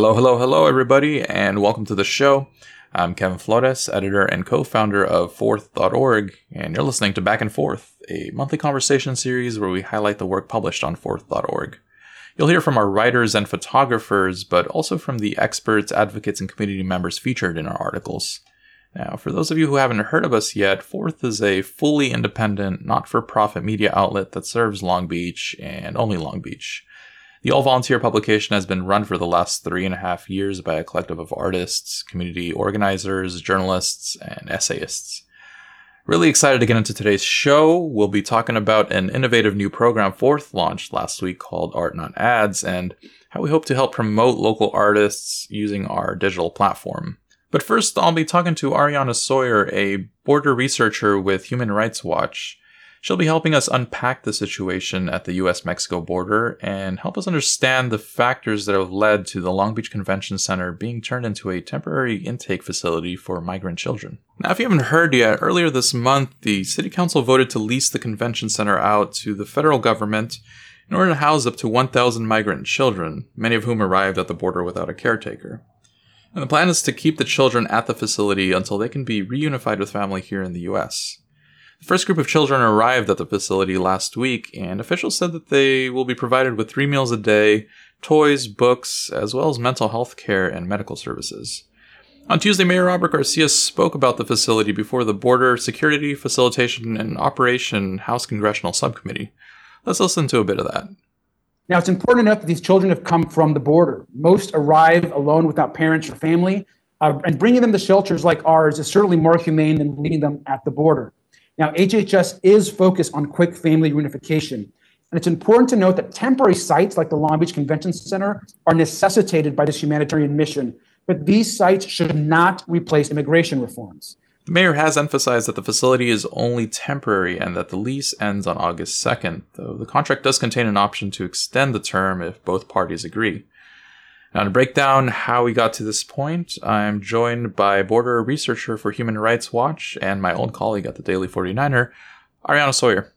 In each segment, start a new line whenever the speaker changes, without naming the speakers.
Hello, hello, hello, everybody, and welcome to the show. I'm Kevin Flores, editor and co founder of FORTHE.org, and you're listening to Back and Forth, a monthly conversation series where we highlight the work published on FORTHE.org. You'll hear from our writers and photographers, but also from the experts, advocates, and community members featured in our articles. Now, for those of you who haven't heard of us yet, FORTHE is a fully independent, not for profit media outlet that serves Long Beach and only Long Beach. The all volunteer publication has been run for the last three and a half years by a collective of artists, community organizers, journalists, and essayists. Really excited to get into today's show. We'll be talking about an innovative new program FORTHE launched last week called Art Not Ads and how we hope to help promote local artists using our digital platform. But first, I'll be talking to Ariana Sawyer, a border researcher with Human Rights Watch. She'll be helping us unpack the situation at the US Mexico border and help us understand the factors that have led to the Long Beach Convention Center being turned into a temporary intake facility for migrant children. Now, if you haven't heard yet, earlier this month, the City Council voted to lease the convention center out to the federal government in order to house up to 1,000 migrant children, many of whom arrived at the border without a caretaker. And the plan is to keep the children at the facility until they can be reunified with family here in the US. The first group of children arrived at the facility last week, and officials said that they will be provided with three meals a day, toys, books, as well as mental health care and medical services. On Tuesday, Mayor Robert Garcia spoke about the facility before the Border Security, Facilitation, and Operation House Congressional Subcommittee. Let's listen to a bit of that.
Now, it's important note that these children have come from the border. Most arrive alone without parents or family, uh, and bringing them to shelters like ours is certainly more humane than leaving them at the border. Now, HHS is focused on quick family reunification. And it's important to note that temporary sites like the Long Beach Convention Center are necessitated by this humanitarian mission, but these sites should not replace immigration reforms.
The mayor has emphasized that the facility is only temporary and that the lease ends on August 2nd, though the contract does contain an option to extend the term if both parties agree. Now, to break down how we got to this point, I'm joined by border researcher for Human Rights Watch and my old colleague at the Daily 49er, Ariana Sawyer.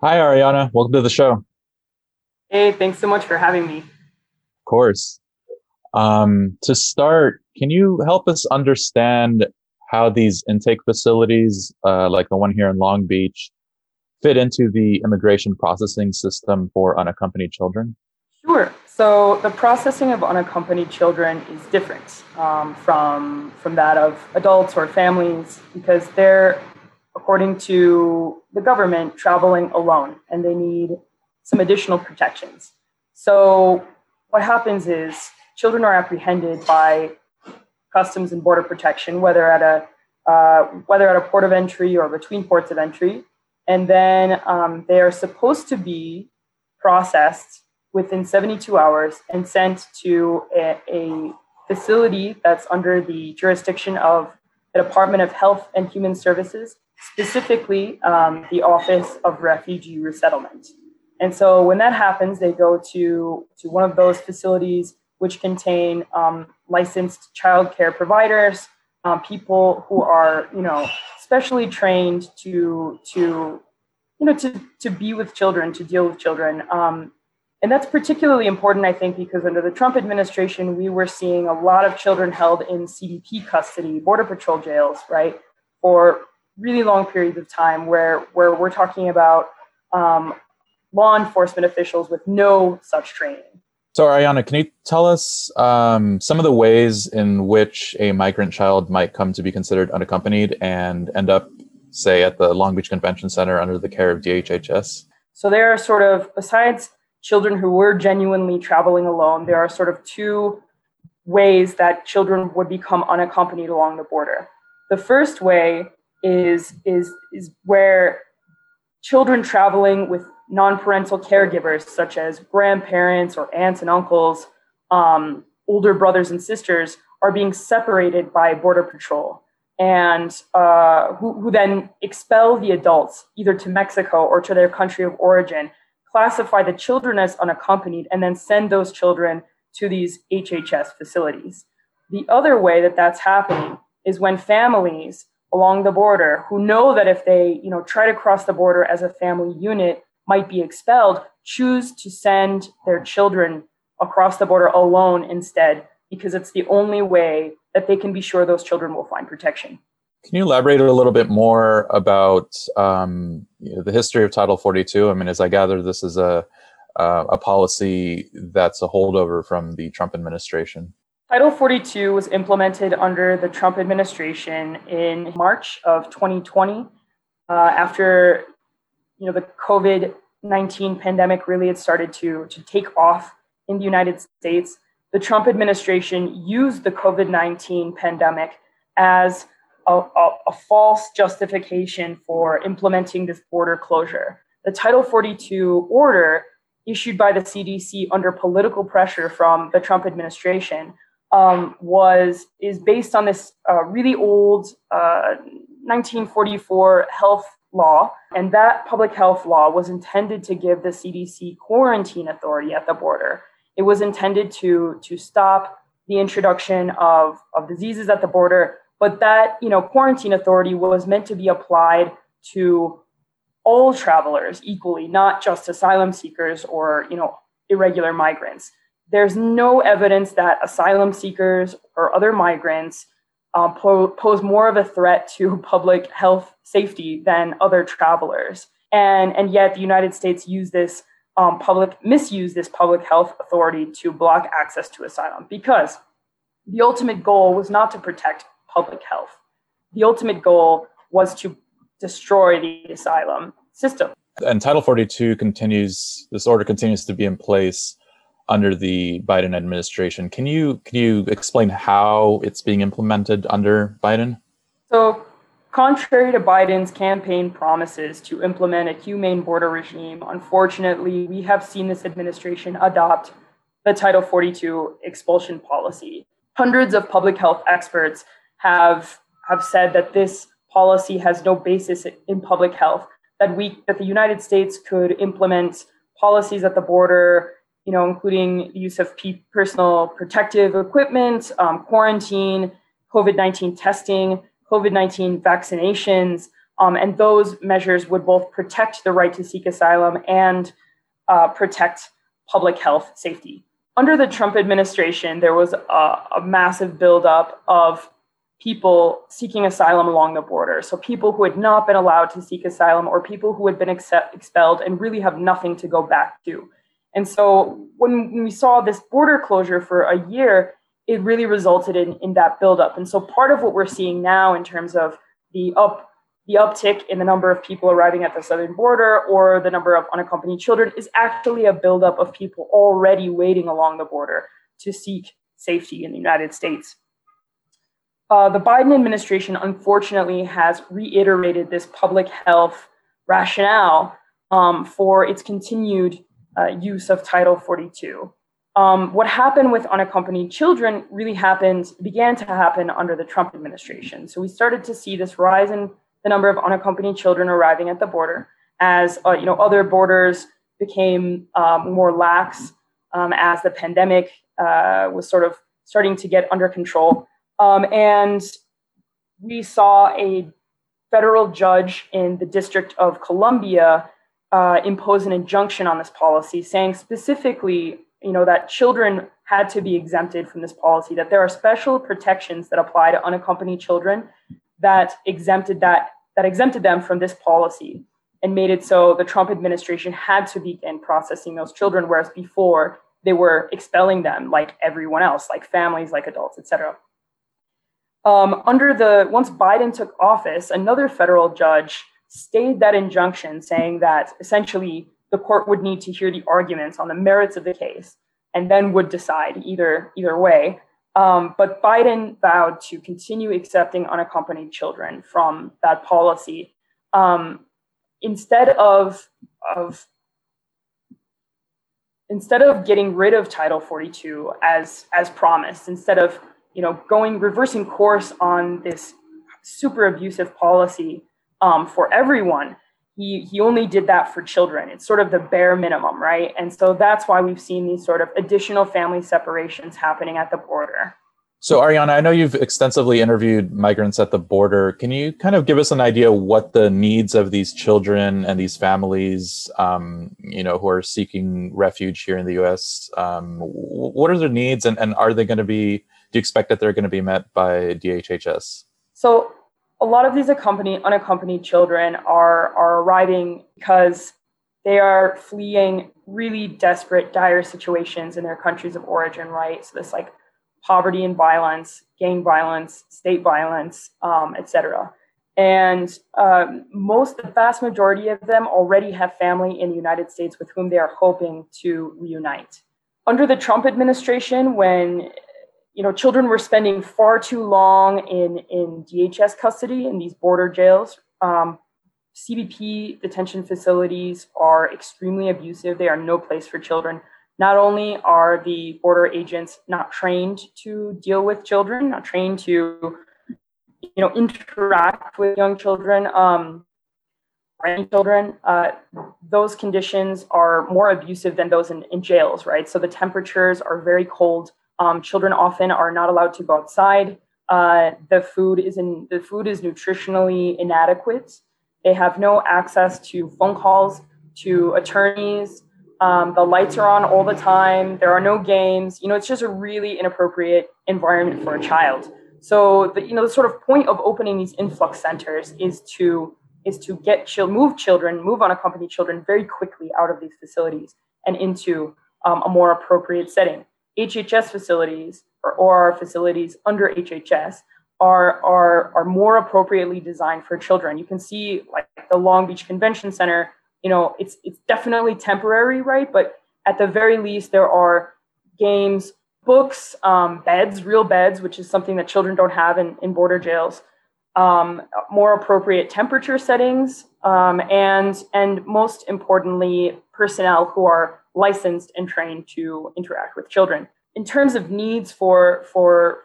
Hi, Ariana. Welcome to the show.
Hey, thanks so much for having me.
Of course. Um, to start, can you help us understand how these intake facilities, uh, like the one here in Long Beach, fit into the immigration processing system for unaccompanied children?
Sure. So the processing of unaccompanied children is different um, from from that of adults or families because they're, according to the government, traveling alone and they need some additional protections. So what happens is children are apprehended by Customs and Border Protection, whether at a uh, whether at a port of entry or between ports of entry, and then um, they are supposed to be processed within 72 hours and sent to a, a facility that's under the jurisdiction of the Department of Health and Human Services, specifically um, the Office of Refugee Resettlement. And so when that happens, they go to, to one of those facilities which contain um, licensed childcare providers, um, people who are, you know, specially trained to, to, you know, to, to be with children, to deal with children. Um, and that's particularly important, I think, because under the Trump administration, we were seeing a lot of children held in CBP custody, Border Patrol jails, right, for really long periods of time, where, where we're talking about um, law enforcement officials with no such training.
So, Ariana, can you tell us um, some of the ways in which a migrant child might come to be considered unaccompanied and end up, say, at the Long Beach Convention Center under the care of DHHS?
So, there are sort of, besides children who were genuinely traveling alone, there are sort of two ways that children would become unaccompanied along the border. The first way is, is, is where children traveling with non-parental caregivers, such as grandparents or aunts and uncles, um, older brothers and sisters, are being separated by Border Patrol and uh, who, who then expel the adults either to Mexico or to their country of origin classify the children as unaccompanied, and then send those children to these HHS facilities. The other way that that's happening is when families along the border who know that if they you know try to cross the border as a family unit might be expelled choose to send their children across the border alone instead because it's the only way that they can be sure those children will find protection.
Can you elaborate a little bit more about um, you know, the history of Title 42? I mean, as I gather, this is a uh, a policy that's a holdover from the Trump administration.
Title 42 was implemented under the Trump administration in March of 2020, uh, after you know the COVID 19 pandemic really had started to, to take off in the United States. The Trump administration used the COVID 19 pandemic as a, a, a, false justification for implementing this border closure. The Title 42 order issued by the CDC under political pressure from the Trump administration um, was is based on this uh, really old uh, 1944 health law, and that public health law was intended to give the CDC quarantine authority at the border. It was intended to to stop the introduction of, of diseases at the border, but that you know quarantine authority was meant to be applied to all travelers equally, not just asylum seekers or you know irregular migrants. There's no evidence that asylum seekers or other migrants um, po- pose more of a threat to public health safety than other travelers. And, and yet the United States used this um, public, misuse this public health authority to block access to asylum because the ultimate goal was not to protect public health. The ultimate goal was to destroy the asylum system.
And Title 42 continues, this order continues to be in place under the Biden administration. Can you can you explain how it's being implemented under Biden?
So, contrary to Biden's campaign promises to implement a humane border regime, unfortunately, we have seen this administration adopt the Title 42 expulsion policy. Hundreds of public health experts have have said that this policy has no basis in public health. That we that the United States could implement policies at the border you know, including the use of personal protective equipment, um, quarantine, COVID 19 testing, COVID 19 vaccinations. Um, and those measures would both protect the right to seek asylum and uh, protect public health safety. Under the Trump administration, there was a, a massive buildup of people seeking asylum along the border. So, people who had not been allowed to seek asylum or people who had been accept, expelled and really have nothing to go back to. And so when we saw this border closure for a year, it really resulted in, in that buildup. And so part of what we're seeing now in terms of the up the uptick in the number of people arriving at the southern border or the number of unaccompanied children is actually a buildup of people already waiting along the border to seek safety in the United States. Uh, the Biden administration, unfortunately, has reiterated this public health rationale um, for its continued uh, use of Title 42. Um, what happened with unaccompanied children really happened, began to happen under the Trump administration. So we started to see this rise in the number of unaccompanied children arriving at the border as uh, you know other borders became um, more lax um, as the pandemic uh, was sort of starting to get under control. Um, and we saw a federal judge in the District of Columbia uh, impose an injunction on this policy, saying specifically, you know, that children had to be exempted from this policy. That there are special protections that apply to unaccompanied children that exempted that that exempted them from this policy and made it so the Trump administration had to begin processing those children, whereas before they were expelling them like everyone else, like families, like adults, etc. Um, under the once Biden took office, another federal judge stayed that injunction, saying that essentially the court would need to hear the arguments on the merits of the case and then would decide either either way. Um, but Biden vowed to continue accepting unaccompanied children from that policy um, instead of of instead of getting rid of Title 42 as as promised, instead of you know going reversing course on this super abusive policy um, for everyone. He, he only did that for children. It's sort of the bare minimum, right? And so that's why we've seen these sort of additional family separations happening at the border.
So, Ariana, I know you've extensively interviewed migrants at the border. Can you kind of give us an idea what the needs of these children and these families, um, you know, who are seeking refuge here in the U.S. Um, what are their needs, and, and are they going to be? Do you expect that they're going to be met by DHHS?
So, a lot of these accompanied, unaccompanied children are are arriving because they are fleeing really desperate, dire situations in their countries of origin. Right. So this like poverty and violence, gang violence, state violence, um, etc. And um, most, the vast majority of them already have family in the United States with whom they are hoping to reunite. Under the Trump administration, when you know children were spending far too long in in DHS custody in these border jails, um, CBP detention facilities are extremely abusive. They are no place for children. Not only are the border agents not trained to deal with children, not trained to, you know, interact with young children, um, any children, uh, those conditions are more abusive than those in, in jails, right? So the temperatures are very cold. Um, children often are not allowed to go outside. Uh, the food is in the food is nutritionally inadequate. They have no access to phone calls, to attorneys, um, the lights are on all the time. There are no games. You know, it's just a really inappropriate environment for a child. So, the, you know, the sort of point of opening these influx centers is to is to get child, move children, move unaccompanied children very quickly out of these facilities and into um, a more appropriate setting. HHS facilities or ORR facilities under HHS are, are, are more appropriately designed for children. You can see like the Long Beach Convention Center you know, it's it's definitely temporary, right? But at the very least, there are games, books, um, beds, real beds, which is something that children don't have in, in border jails. Um, more appropriate temperature settings, um, and and most importantly, personnel who are licensed and trained to interact with children. In terms of needs for for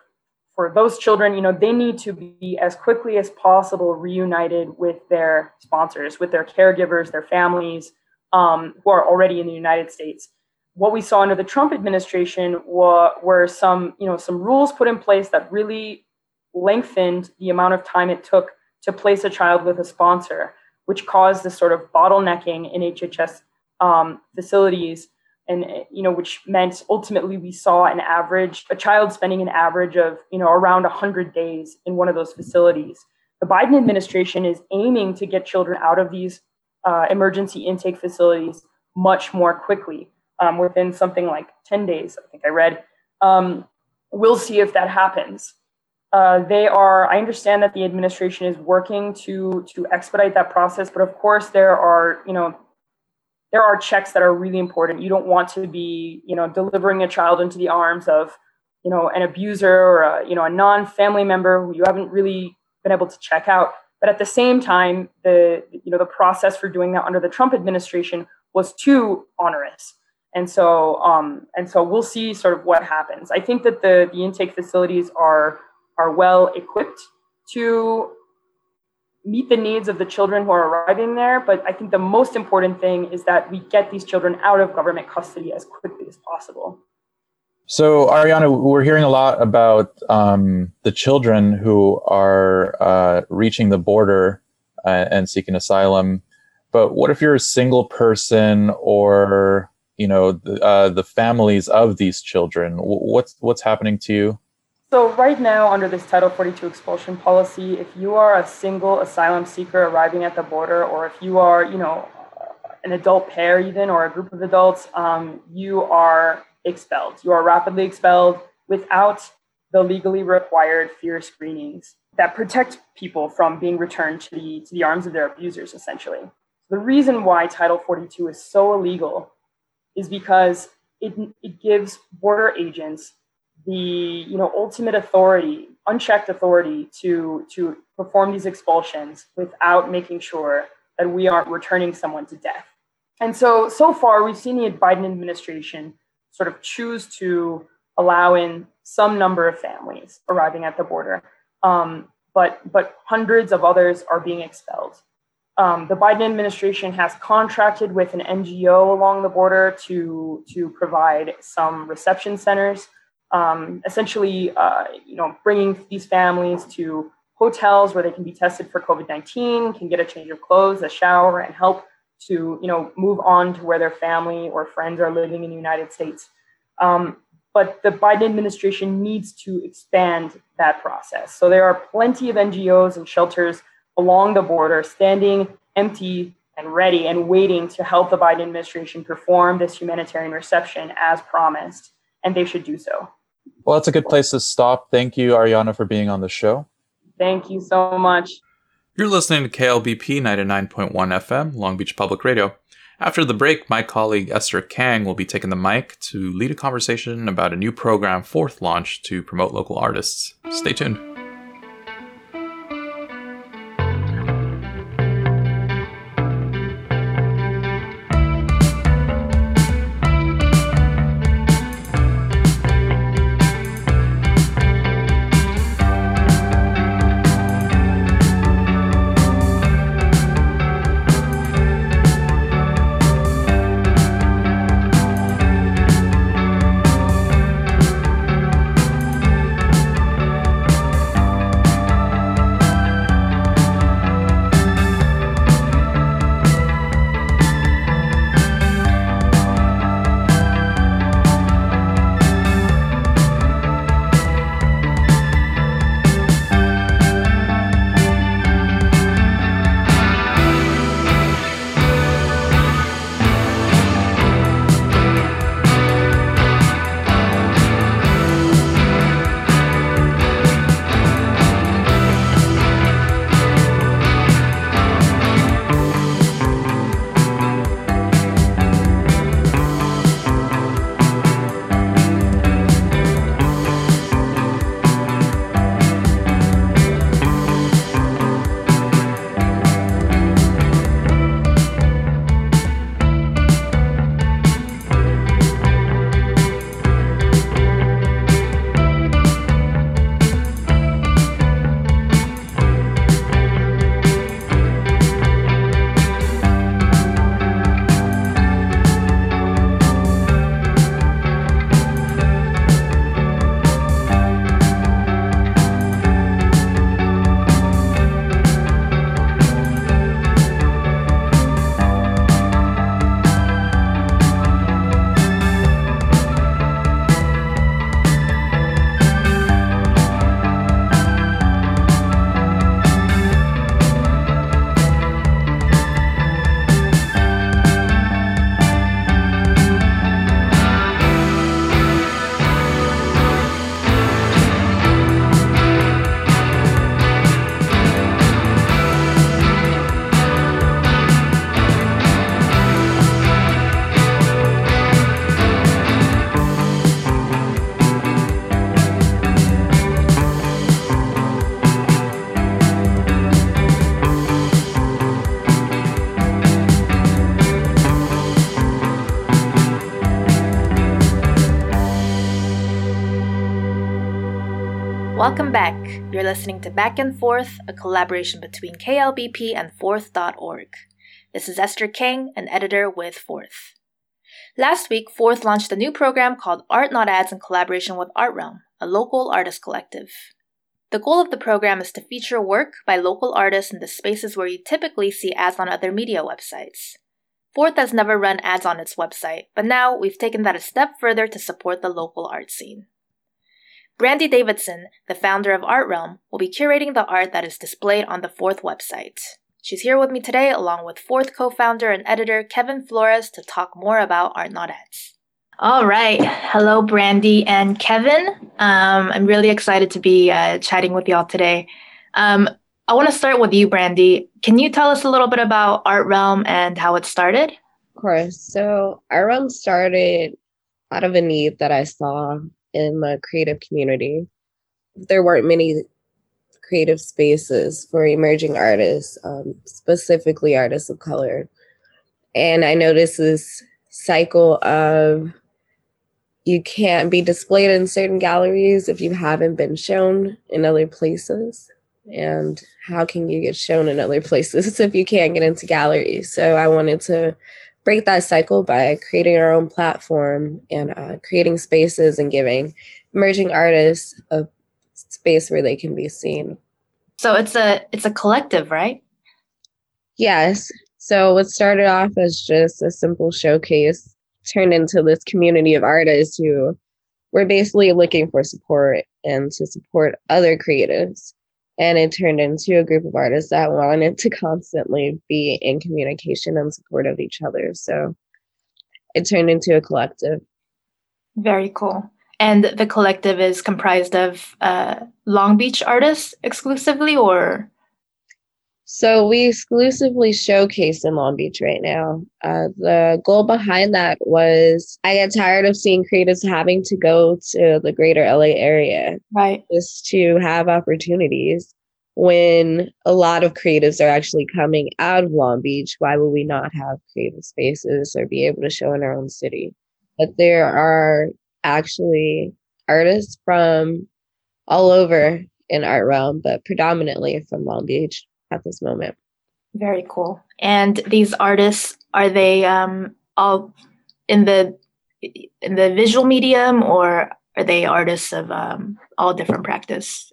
for those children, you know, they need to be as quickly as possible reunited with their sponsors, with their caregivers, their families um, who are already in the United States. What we saw under the Trump administration were, were some, you know, some rules put in place that really lengthened the amount of time it took to place a child with a sponsor, which caused this sort of bottlenecking in HHS um, facilities. And you know which meant ultimately we saw an average a child spending an average of you know around 100 days in one of those facilities. The biden administration is aiming to get children out of these uh, emergency intake facilities much more quickly um, within something like 10 days i think i read. Um, we'll see if that happens uh, they are i understand that the administration is working to to expedite that process but of course there are you know there are checks that are really important. You don't want to be, you know, delivering a child into the arms of, you know, an abuser or a, you know, a non-family member who you haven't really been able to check out. But at the same time, the you know the process for doing that under the Trump administration was too onerous, and so um, and so we'll see sort of what happens. I think that the the intake facilities are are well equipped to meet the needs of the children who are arriving there. But I think the most important thing is that we get these children out of government custody as quickly as possible.
So, Ariana, we're hearing a lot about um, the children who are uh, reaching the border uh, and seeking asylum. But what if you're a single person, or you know, the, uh, the families of these children? What's what's happening to you?
So right now, under this Title 42 expulsion policy, if you are a single asylum seeker arriving at the border, or if you are, you know, an adult pair even, or a group of adults, um, you are expelled. You are rapidly expelled without the legally required fear screenings that protect people from being returned to the to the arms of their abusers. Essentially, the reason why Title 42 is so illegal is because it, it gives border agents the you know ultimate authority, unchecked authority to to perform these expulsions without making sure that we aren't returning someone to death. And so so far we've seen the Biden administration sort of choose to allow in some number of families arriving at the border, um, but but hundreds of others are being expelled. Um, the Biden administration has contracted with an NGO along the border to to provide some reception centers um, essentially, uh, you know, bringing these families to hotels where they can be tested for COVID-19, can get a change of clothes, a shower, and help to, you know, move on to where their family or friends are living in the United States. Um, but the Biden administration needs to expand that process. So there are plenty of NGOs and shelters along the border standing empty and ready and waiting to help the Biden administration perform this humanitarian reception as promised, and they should do so.
Well, that's a good place to stop. Thank you, Ariana, for being on the show.
Thank you so much.
You're listening to KLBP 99.1 FM, Long Beach Public Radio. After the break, my colleague Esther Kang will be taking the mic to lead a conversation about a new program FORTHE launched to promote local artists. Stay tuned.
Welcome back. You're listening to Back and Forth, a collaboration between KLBP and FORTHE.org. This is Esther Kang, an editor with FORTHE. Last week, FORTHE launched a new program called Art Not Ads in collaboration with Art Realm, a local artist collective. The goal of the program is to feature work by local artists in the spaces where you typically see ads on other media websites. FORTHE has never run ads on its website, but now we've taken that a step further to support the local art scene. Brandie Davison, the founder of Art Realm, will be curating the art that is displayed on the FORTHE website. She's here with me today, along with FORTHE co founder and editor Kevin Flores, to talk more about Art Not Ads. All right. Hello, Brandie and Kevin. Um, I'm really excited to be uh, chatting with y'all today. Um, I want to start with you, Brandie. Can you tell us a little bit about Art Realm and how it started?
Of course. So, Art Realm started out of a need that I saw in the creative community. There weren't many creative spaces for emerging artists, um, specifically artists of color. And I noticed this cycle of you can't be displayed in certain galleries if you haven't been shown in other places. And how can you get shown in other places if you can't get into galleries? So I wanted to break that cycle by creating our own platform and uh, creating spaces and giving emerging artists a space where they can be seen.
So it's a it's a collective, right?
Yes. So what started off as just a simple showcase turned into this community of artists who were basically looking for support and to support other creatives. And it turned into a group of artists that wanted to constantly be in communication and support of each other. So it turned into a collective.
Very cool. And the collective is comprised of uh, Long Beach artists exclusively, or?
So we exclusively showcase in Long Beach right now. Uh, the goal behind that was I get tired of seeing creatives having to go to the greater LA area,
right?
Just to have opportunities. When a lot of creatives are actually coming out of Long Beach, why would we not have creative spaces or be able to show in our own city? But there are actually artists from all over in art realm, but predominantly from Long Beach at this moment.
Very cool. And these artists are they um, all in the in the visual medium, or are they artists of um, all different practice?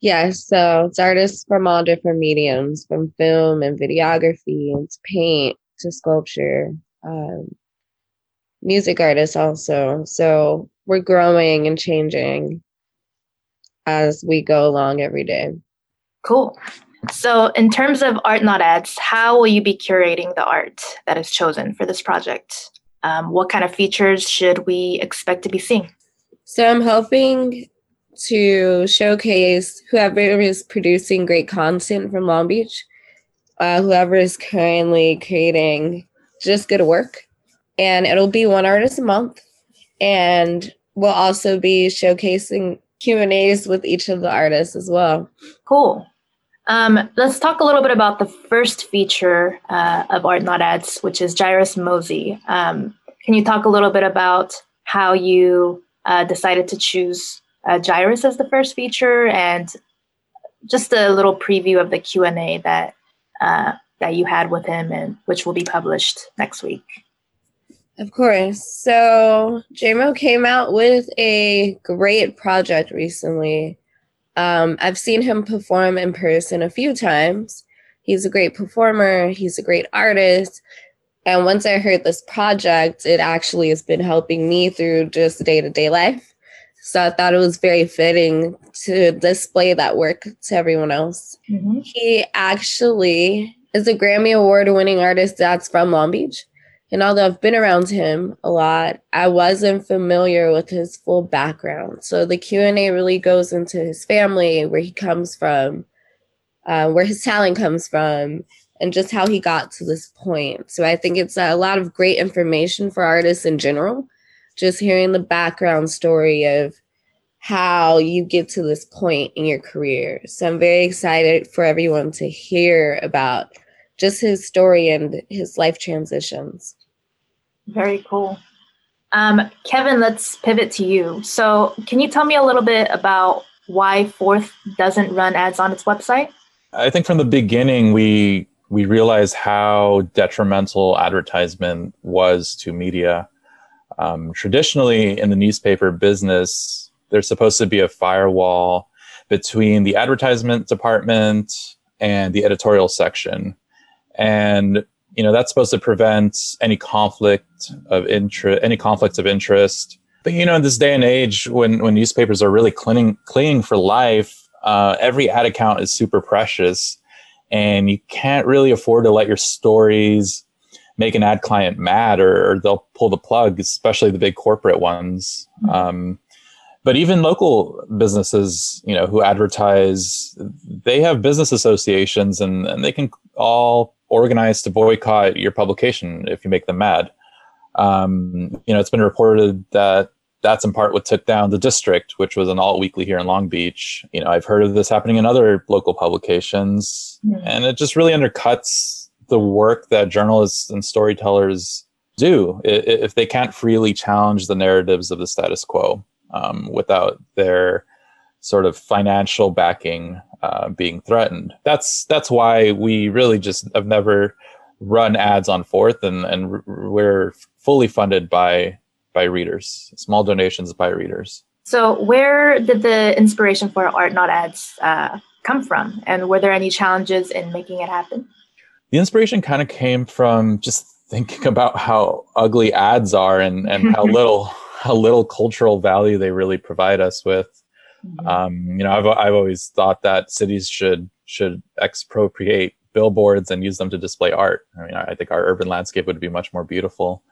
Yes, so it's artists from all different mediums, from film and videography, and to paint to sculpture. Um, music artists also. So we're growing and changing as we go along every day.
Cool. So, in terms of Art Not Ads, how will you be curating the art that is chosen for this project? Um, what kind of features should we expect to be seeing?
So, I'm hoping to showcase whoever is producing great content from Long Beach, uh, whoever is currently creating just good work, and it'll be one artist a month and we'll also be showcasing q and a's with each of the artists as well
cool um, let's talk a little bit about the first feature uh, of art not ads which is jairus Mozee um, can you talk a little bit about how you uh, decided to choose uh, jairus as the first feature and just a little preview of the q&a that uh, that you had with him and which will be published next week
of course. So JMO came out with a great project recently. Um, I've seen him perform in person a few times. He's a great performer, he's a great artist. And once I heard this project, it actually has been helping me through just day to day life. So I thought it was very fitting to display that work to everyone else. Mm-hmm. He actually is a Grammy Award winning artist that's from Long Beach. And although I've been around him a lot, I wasn't familiar with his full background. So the Q&A really goes into his family, where he comes from, uh, where his talent comes from, and just how he got to this point. So I think it's a lot of great information for artists in general, just hearing the background story of how you get to this point in your career. So I'm very excited for everyone to hear about just his story and his life transitions.
Very cool. Um, Kevin, let's pivot to you. So, can you tell me a little bit about why FORTHE doesn't run ads on its website?
I think from the beginning we we realized how detrimental advertisement was to media. Um, traditionally, in the newspaper business, there's supposed to be a firewall between the advertisement department and the editorial section and you know that's supposed to prevent any conflict of interest any conflicts of interest. But you know in this day and age when when newspapers are really clinging clinging for life uh, every ad account is super precious. And you can't really afford to let your stories make an ad client mad or, or they'll pull the plug especially the big corporate ones. Mm-hmm. um, but even local businesses you know who advertise they have business associations and, and they can all organize to boycott your publication if you make them mad. Um, you know, it's been reported that that's in part what took down the district, which was an alt weekly here in Long Beach. You know, I've heard of this happening in other local publications, and it just really undercuts the work that journalists and storytellers do if they can't freely challenge the narratives of the status quo um, without their sort of financial backing uh, being threatened. That's that's why we really just have never run ads on FORTHE, and and we're fully funded by by readers, small donations by readers.
So, where did the inspiration for Art Not Ads uh, come from? And were there any challenges in making it happen?
The inspiration kind of came from just thinking about how ugly ads are and, and how little how little cultural value they really provide us with. Mm-hmm. Um, you know, I've I've always thought that cities should should expropriate billboards and use them to display art. I mean, I think our urban landscape would be much more beautiful.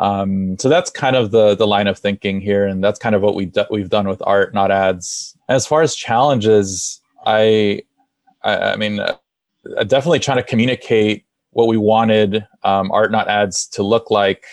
Um, so that's kind of the the line of thinking here, and that's kind of what we do, we've done with art, not ads. As far as challenges, I I, I mean, uh, definitely trying to communicate what we wanted um, art, not ads, to look like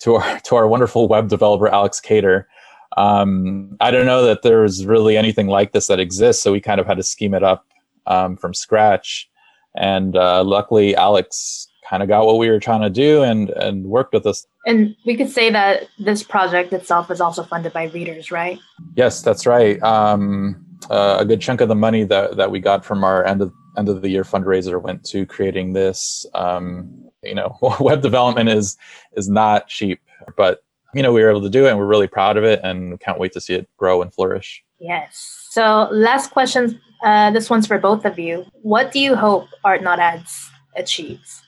to our to our wonderful web developer Alex Cater. Um, I don't know that there's really anything like this that exists, so we kind of had to scheme it up um, from scratch. And uh, luckily, Alex kind of got what we were trying to do and and worked with us.
And we could say that this project itself is also funded by readers, right?
Yes, that's right. Um, uh, a good chunk of the money that that we got from our end of end of the year fundraiser went to creating this. Um, you know, web development is is not cheap, but you know we were able to do it, and we're really proud of it, and can't wait to see it grow and flourish.
Yes. So, last question. Uh, this one's for both of you. What do you hope Art Not Ads achieves?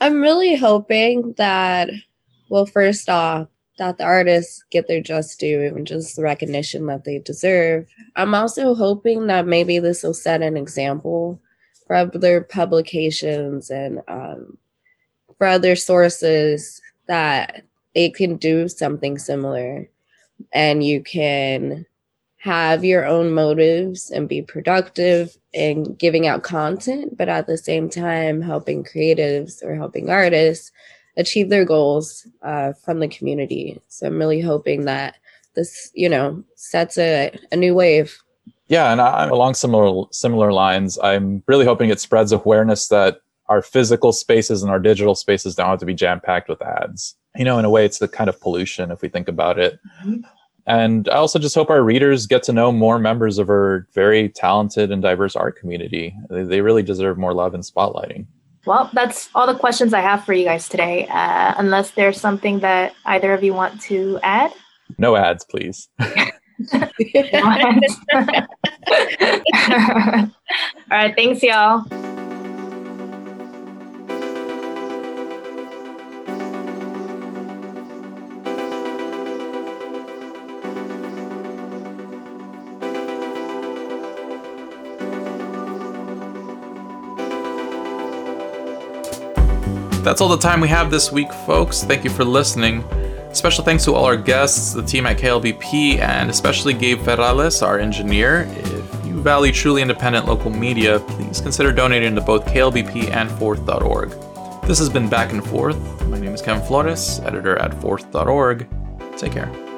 I'm really hoping that, well, first off, that the artists get their just due and just the recognition that they deserve. I'm also hoping that maybe this will set an example for other publications and um, for other sources that they can do something similar and you can have your own motives and be productive in giving out content, but at the same time, helping creatives or helping artists achieve their goals uh, from the community. So I'm really hoping that this, you know, sets a, a new wave.
Yeah, and I, along similar similar lines, I'm really hoping it spreads awareness that our physical spaces and our digital spaces don't have to be jam packed with ads. You know, in a way, it's the kind of pollution if we think about it. Mm-hmm. And I also just hope our readers get to know more members of our very talented and diverse art community. They really deserve more love and spotlighting.
Well, that's all the questions I have for you guys today. Uh, unless there's something that either of you want to add?
No ads, please.
all right. Thanks, y'all.
That's all the time we have this week, folks. Thank you for listening. Special thanks to all our guests, the team at KLBP, and especially Gabe Ferrales, our engineer. If you value truly independent local media, please consider donating to both KLBP and FORTHE.org. This has been Back and Forth. My name is Kevin Flores, editor at FORTHE.org. Take care.